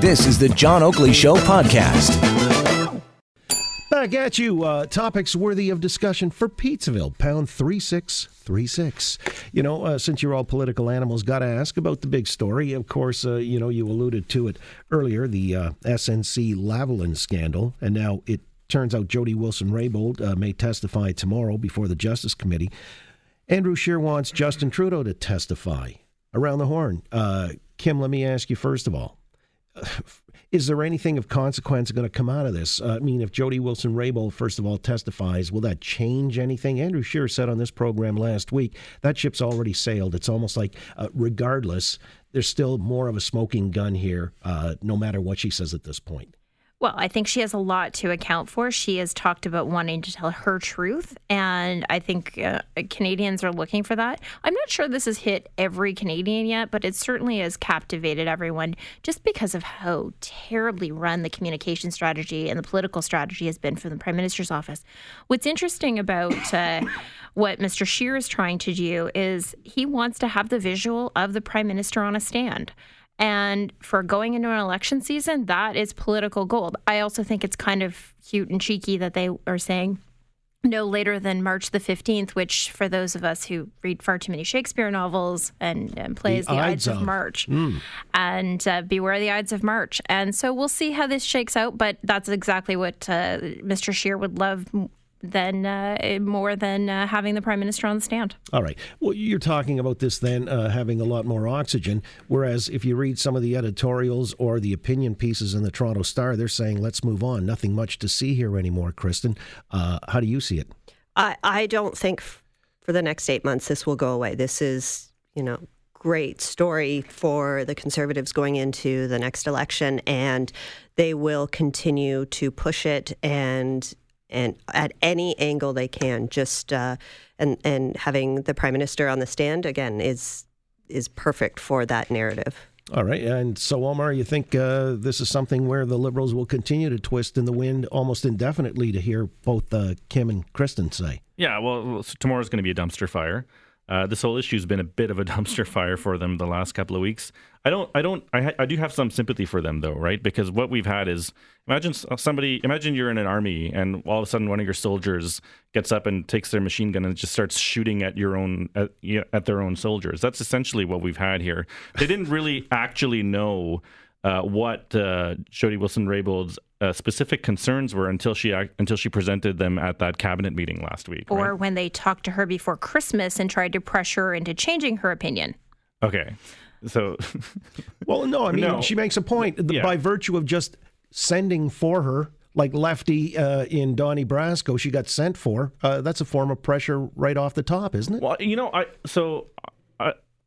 This is the John Oakley Show podcast. Back at you. Uh, topics worthy of discussion for Pizzaville, pound 3636. You know, uh, since you're all political animals, got to ask about the big story. Of course, uh, you know, you alluded to it earlier the uh, SNC Lavalin scandal. And now it turns out Jody Wilson Raybould uh, may testify tomorrow before the Justice Committee. Andrew Scheer wants Justin Trudeau to testify around the horn. Uh, Kim, let me ask you first of all is there anything of consequence going to come out of this? Uh, I mean, if Jody Wilson Raybould, first of all, testifies, will that change anything? Andrew Scheer said on this program last week that ship's already sailed. It's almost like, uh, regardless, there's still more of a smoking gun here, uh, no matter what she says at this point. Well, I think she has a lot to account for. She has talked about wanting to tell her truth, and I think uh, Canadians are looking for that. I'm not sure this has hit every Canadian yet, but it certainly has captivated everyone just because of how terribly run the communication strategy and the political strategy has been from the Prime Minister's office. What's interesting about uh, what Mr. Scheer is trying to do is he wants to have the visual of the Prime Minister on a stand. And for going into an election season, that is political gold. I also think it's kind of cute and cheeky that they are saying no later than March the 15th, which for those of us who read far too many Shakespeare novels and, and plays the, the Ides, of, of March mm. and uh, beware the Ides of March. And so we'll see how this shakes out, but that's exactly what uh, Mr. Scheer would love than uh, more than uh, having the prime minister on the stand. All right. Well, you're talking about this then uh, having a lot more oxygen, whereas if you read some of the editorials or the opinion pieces in the Toronto Star, they're saying let's move on. Nothing much to see here anymore. Christin, uh, how do you see it? I I don't think for the next eight months this will go away. This is you know great story for the conservatives going into the next election and they will continue to push it and and at any angle they can. Just uh, and and having the prime minister on the stand again is is perfect for that narrative. All right, and so Omar, you think uh, this is something where the Liberals will continue to twist in the wind almost indefinitely to hear both uh, Kim and Christin say? Yeah, well, tomorrow's going to be a dumpster fire. Uh, this whole issue has been a bit of a dumpster fire for them the last couple of weeks. I don't, I don't, I, ha- I do have some sympathy for them though, right? Because what we've had is imagine somebody, imagine you're in an army and all of a sudden one of your soldiers gets up and takes their machine gun and just starts shooting at your own, at, at their own soldiers. That's essentially what we've had here. They didn't really actually know uh, what uh, Jody Wilson Raybould's uh, specific concerns were until she until she presented them at that cabinet meeting last week, or right? when they talked to her before Christmas and tried to pressure her into changing her opinion. Okay, so well, no, I mean no. she makes a point yeah. by virtue of just sending for her like Lefty uh, in Donnie Brasco, she got sent for. Uh, that's a form of pressure right off the top, isn't it? Well, you know, I so I,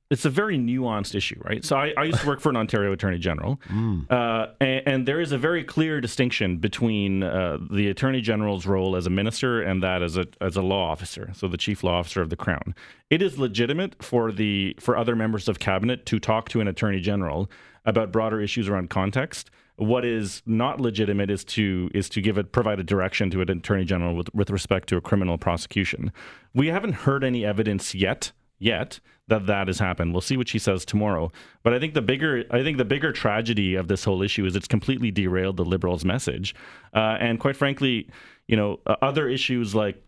it's a very nuanced issue, right? So I, I used to work for an Ontario Attorney General, mm. uh, and, and, there is a very clear distinction between uh, the Attorney General's role as a minister and that as a as a law officer, so the chief law officer of the Crown. It is legitimate for the for other members of cabinet to talk to an Attorney General about broader issues around context. What is not legitimate is to is to give it provide a direction to an Attorney General with, with respect to a criminal prosecution. We haven't heard any evidence yet yet that that has happened. We'll see what she says tomorrow. But I think the bigger I think the bigger tragedy of this whole issue is it's completely derailed the liberals' message, uh, and quite frankly, you know, uh, other issues like.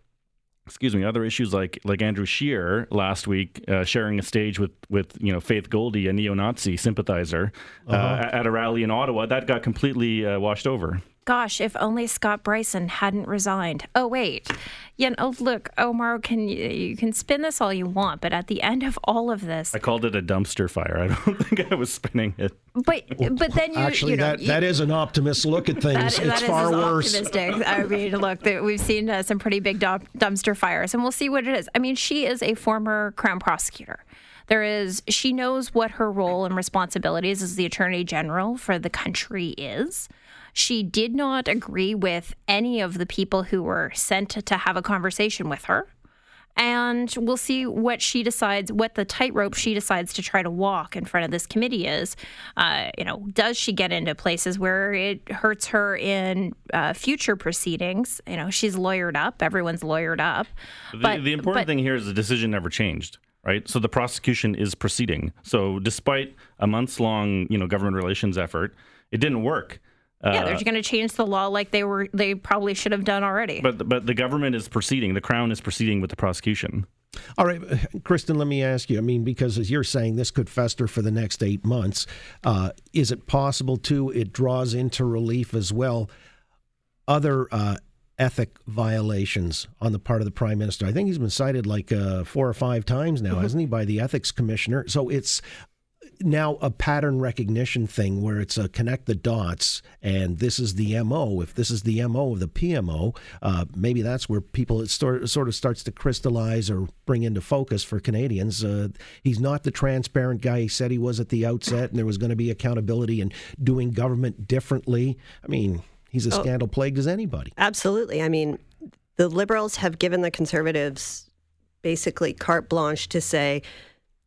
Excuse me. Other issues like like Andrew Scheer last week uh, sharing a stage with with you know Faith Goldy, a neo-Nazi sympathizer, uh, uh-huh. at a rally in Ottawa, that got completely uh, washed over. Gosh, if only Scott Brison hadn't resigned. Oh wait, yeah. Oh look, Omar, can you, you can spin this all you want, but at the end of all of this, I called it a dumpster fire. I don't think I was spinning it. But but then you actually you know, that you, that is an optimist look at things. That, it's that far worse. Optimistic. I mean, look, we've seen uh, some pretty big dumpster fires, and we'll see what it is. I mean, she is a former Crown prosecutor. There is, she knows what her role and responsibilities as the Attorney General for the country is. She did not agree with any of the people who were sent to have a conversation with her and we'll see what she decides, what the tightrope she decides to try to walk in front of this committee is. Uh, you know, does she get into places where it hurts her in uh, future proceedings? You know, she's lawyered up. Everyone's lawyered up. The, But- the important but- thing here is the decision never changed, right? So the prosecution is proceeding. So despite a months long, you know, government relations effort, it didn't work. Yeah, Uh, they're going to change the law like they were. They probably should have done already. but but the government is proceeding. The crown is proceeding with the prosecution. All right, Christin, let me ask you. I mean, because as you're saying, this could fester for the next eight months. Uh, is it possible, too, it draws into relief as well other uh, ethic violations on the part of the prime minister? I think he's been cited like uh, four or five times now, hasn't he, by the ethics commissioner? So it's now a pattern recognition thing where it's a connect the dots and this is the mo if this is the mo of the pmo uh, maybe that's where people it sort, sort of starts to crystallize or bring into focus for canadians. Uh, he's not the transparent guy. He said he was at the outset and there was going to be accountability and doing government differently. I mean he's as scandal plagued as anybody. Absolutely. I mean, the Liberals have given the Conservatives basically carte blanche to say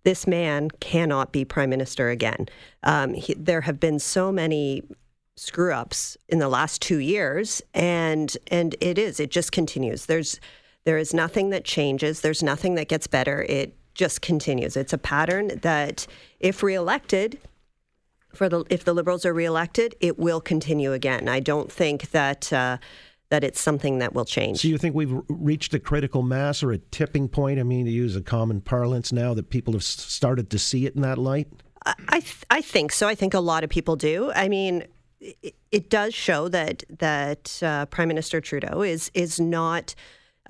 this man cannot be prime minister again. Um, he, there have been so many screw ups in the last two years, and and it is it just continues. There's there is nothing that changes. There's nothing that gets better. It just continues. It's a pattern that, if reelected, for the if the Liberals are reelected, it will continue again. I don't think that uh, that it's something that will change. So you think we've reached a critical mass or a tipping point? I mean, to use a common parlance now that people have started to see it in that light. I I, th- I think so. I think a lot of people do. I mean, it, it does show that that uh, Prime Minister Trudeau is is not.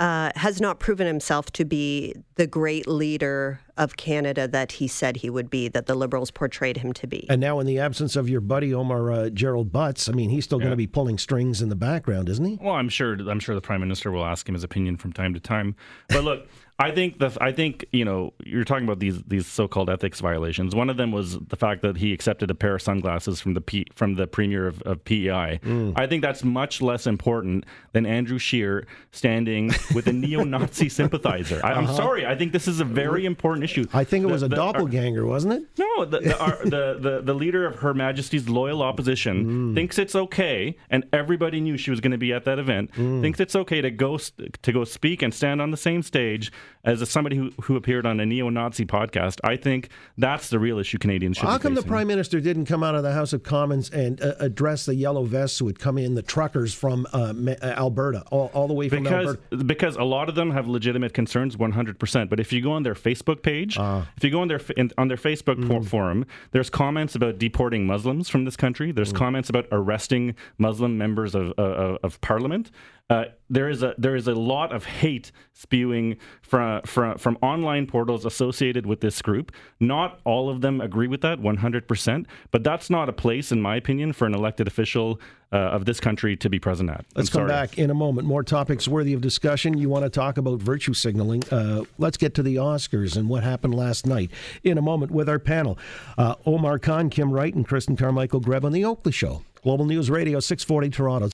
Uh, has not proven himself to be the great leader of Canada that he said he would be, that the Liberals portrayed him to be. And now, in the absence of your buddy Omar uh, Gerald Butts, I mean, he's still going to be pulling strings in the background, isn't he? Well, I'm sure. I'm sure the prime minister will ask him his opinion from time to time. But look, I think the. I think you know you're talking about these these so-called ethics violations. One of them was the fact that he accepted a pair of sunglasses from the P, from the premier of, of PEI. Mm. I think that's much less important than Andrew Scheer standing with a neo-Nazi sympathizer. I, I'm uh-huh. sorry. I think this is a very important issue. I think it The- was a the- uh, doppelganger, wasn't it? no, the the, our, the the the leader of Her Majesty's loyal opposition mm. thinks it's okay, and everybody knew she was going to be at that event. Mm. Thinks it's okay to go to go speak and stand on the same stage as a, somebody who who appeared on a neo-Nazi podcast. I think that's the real issue Canadians should. How come the prime minister didn't come out of the House of Commons and uh, address the yellow vests who had come in, the truckers from uh, uh, Alberta, all, all the way from because Alberta? because a lot of them have legitimate concerns 100% but if you go on their facebook page Ah. if you go on their in, on their facebook Mm. forum there's comments about deporting muslims from this country there's Mm. comments about arresting muslim members of of, of parliament uh, there is a there is a lot of hate spewing from, from from online portals associated with this group. Not all of them agree with that 100%, but that's not a place, in my opinion, for an elected official uh, of this country to be present at. Let's I'm come sorry. back in a moment. More topics worthy of discussion. You want to talk about virtue signaling? Uh, let's get to the Oscars and what happened last night in a moment with our panel. Uh, Omar Khan, Kim Wright, and Christin Carmichael Greb on The Oakley Show. Global News Radio, 640 Toronto.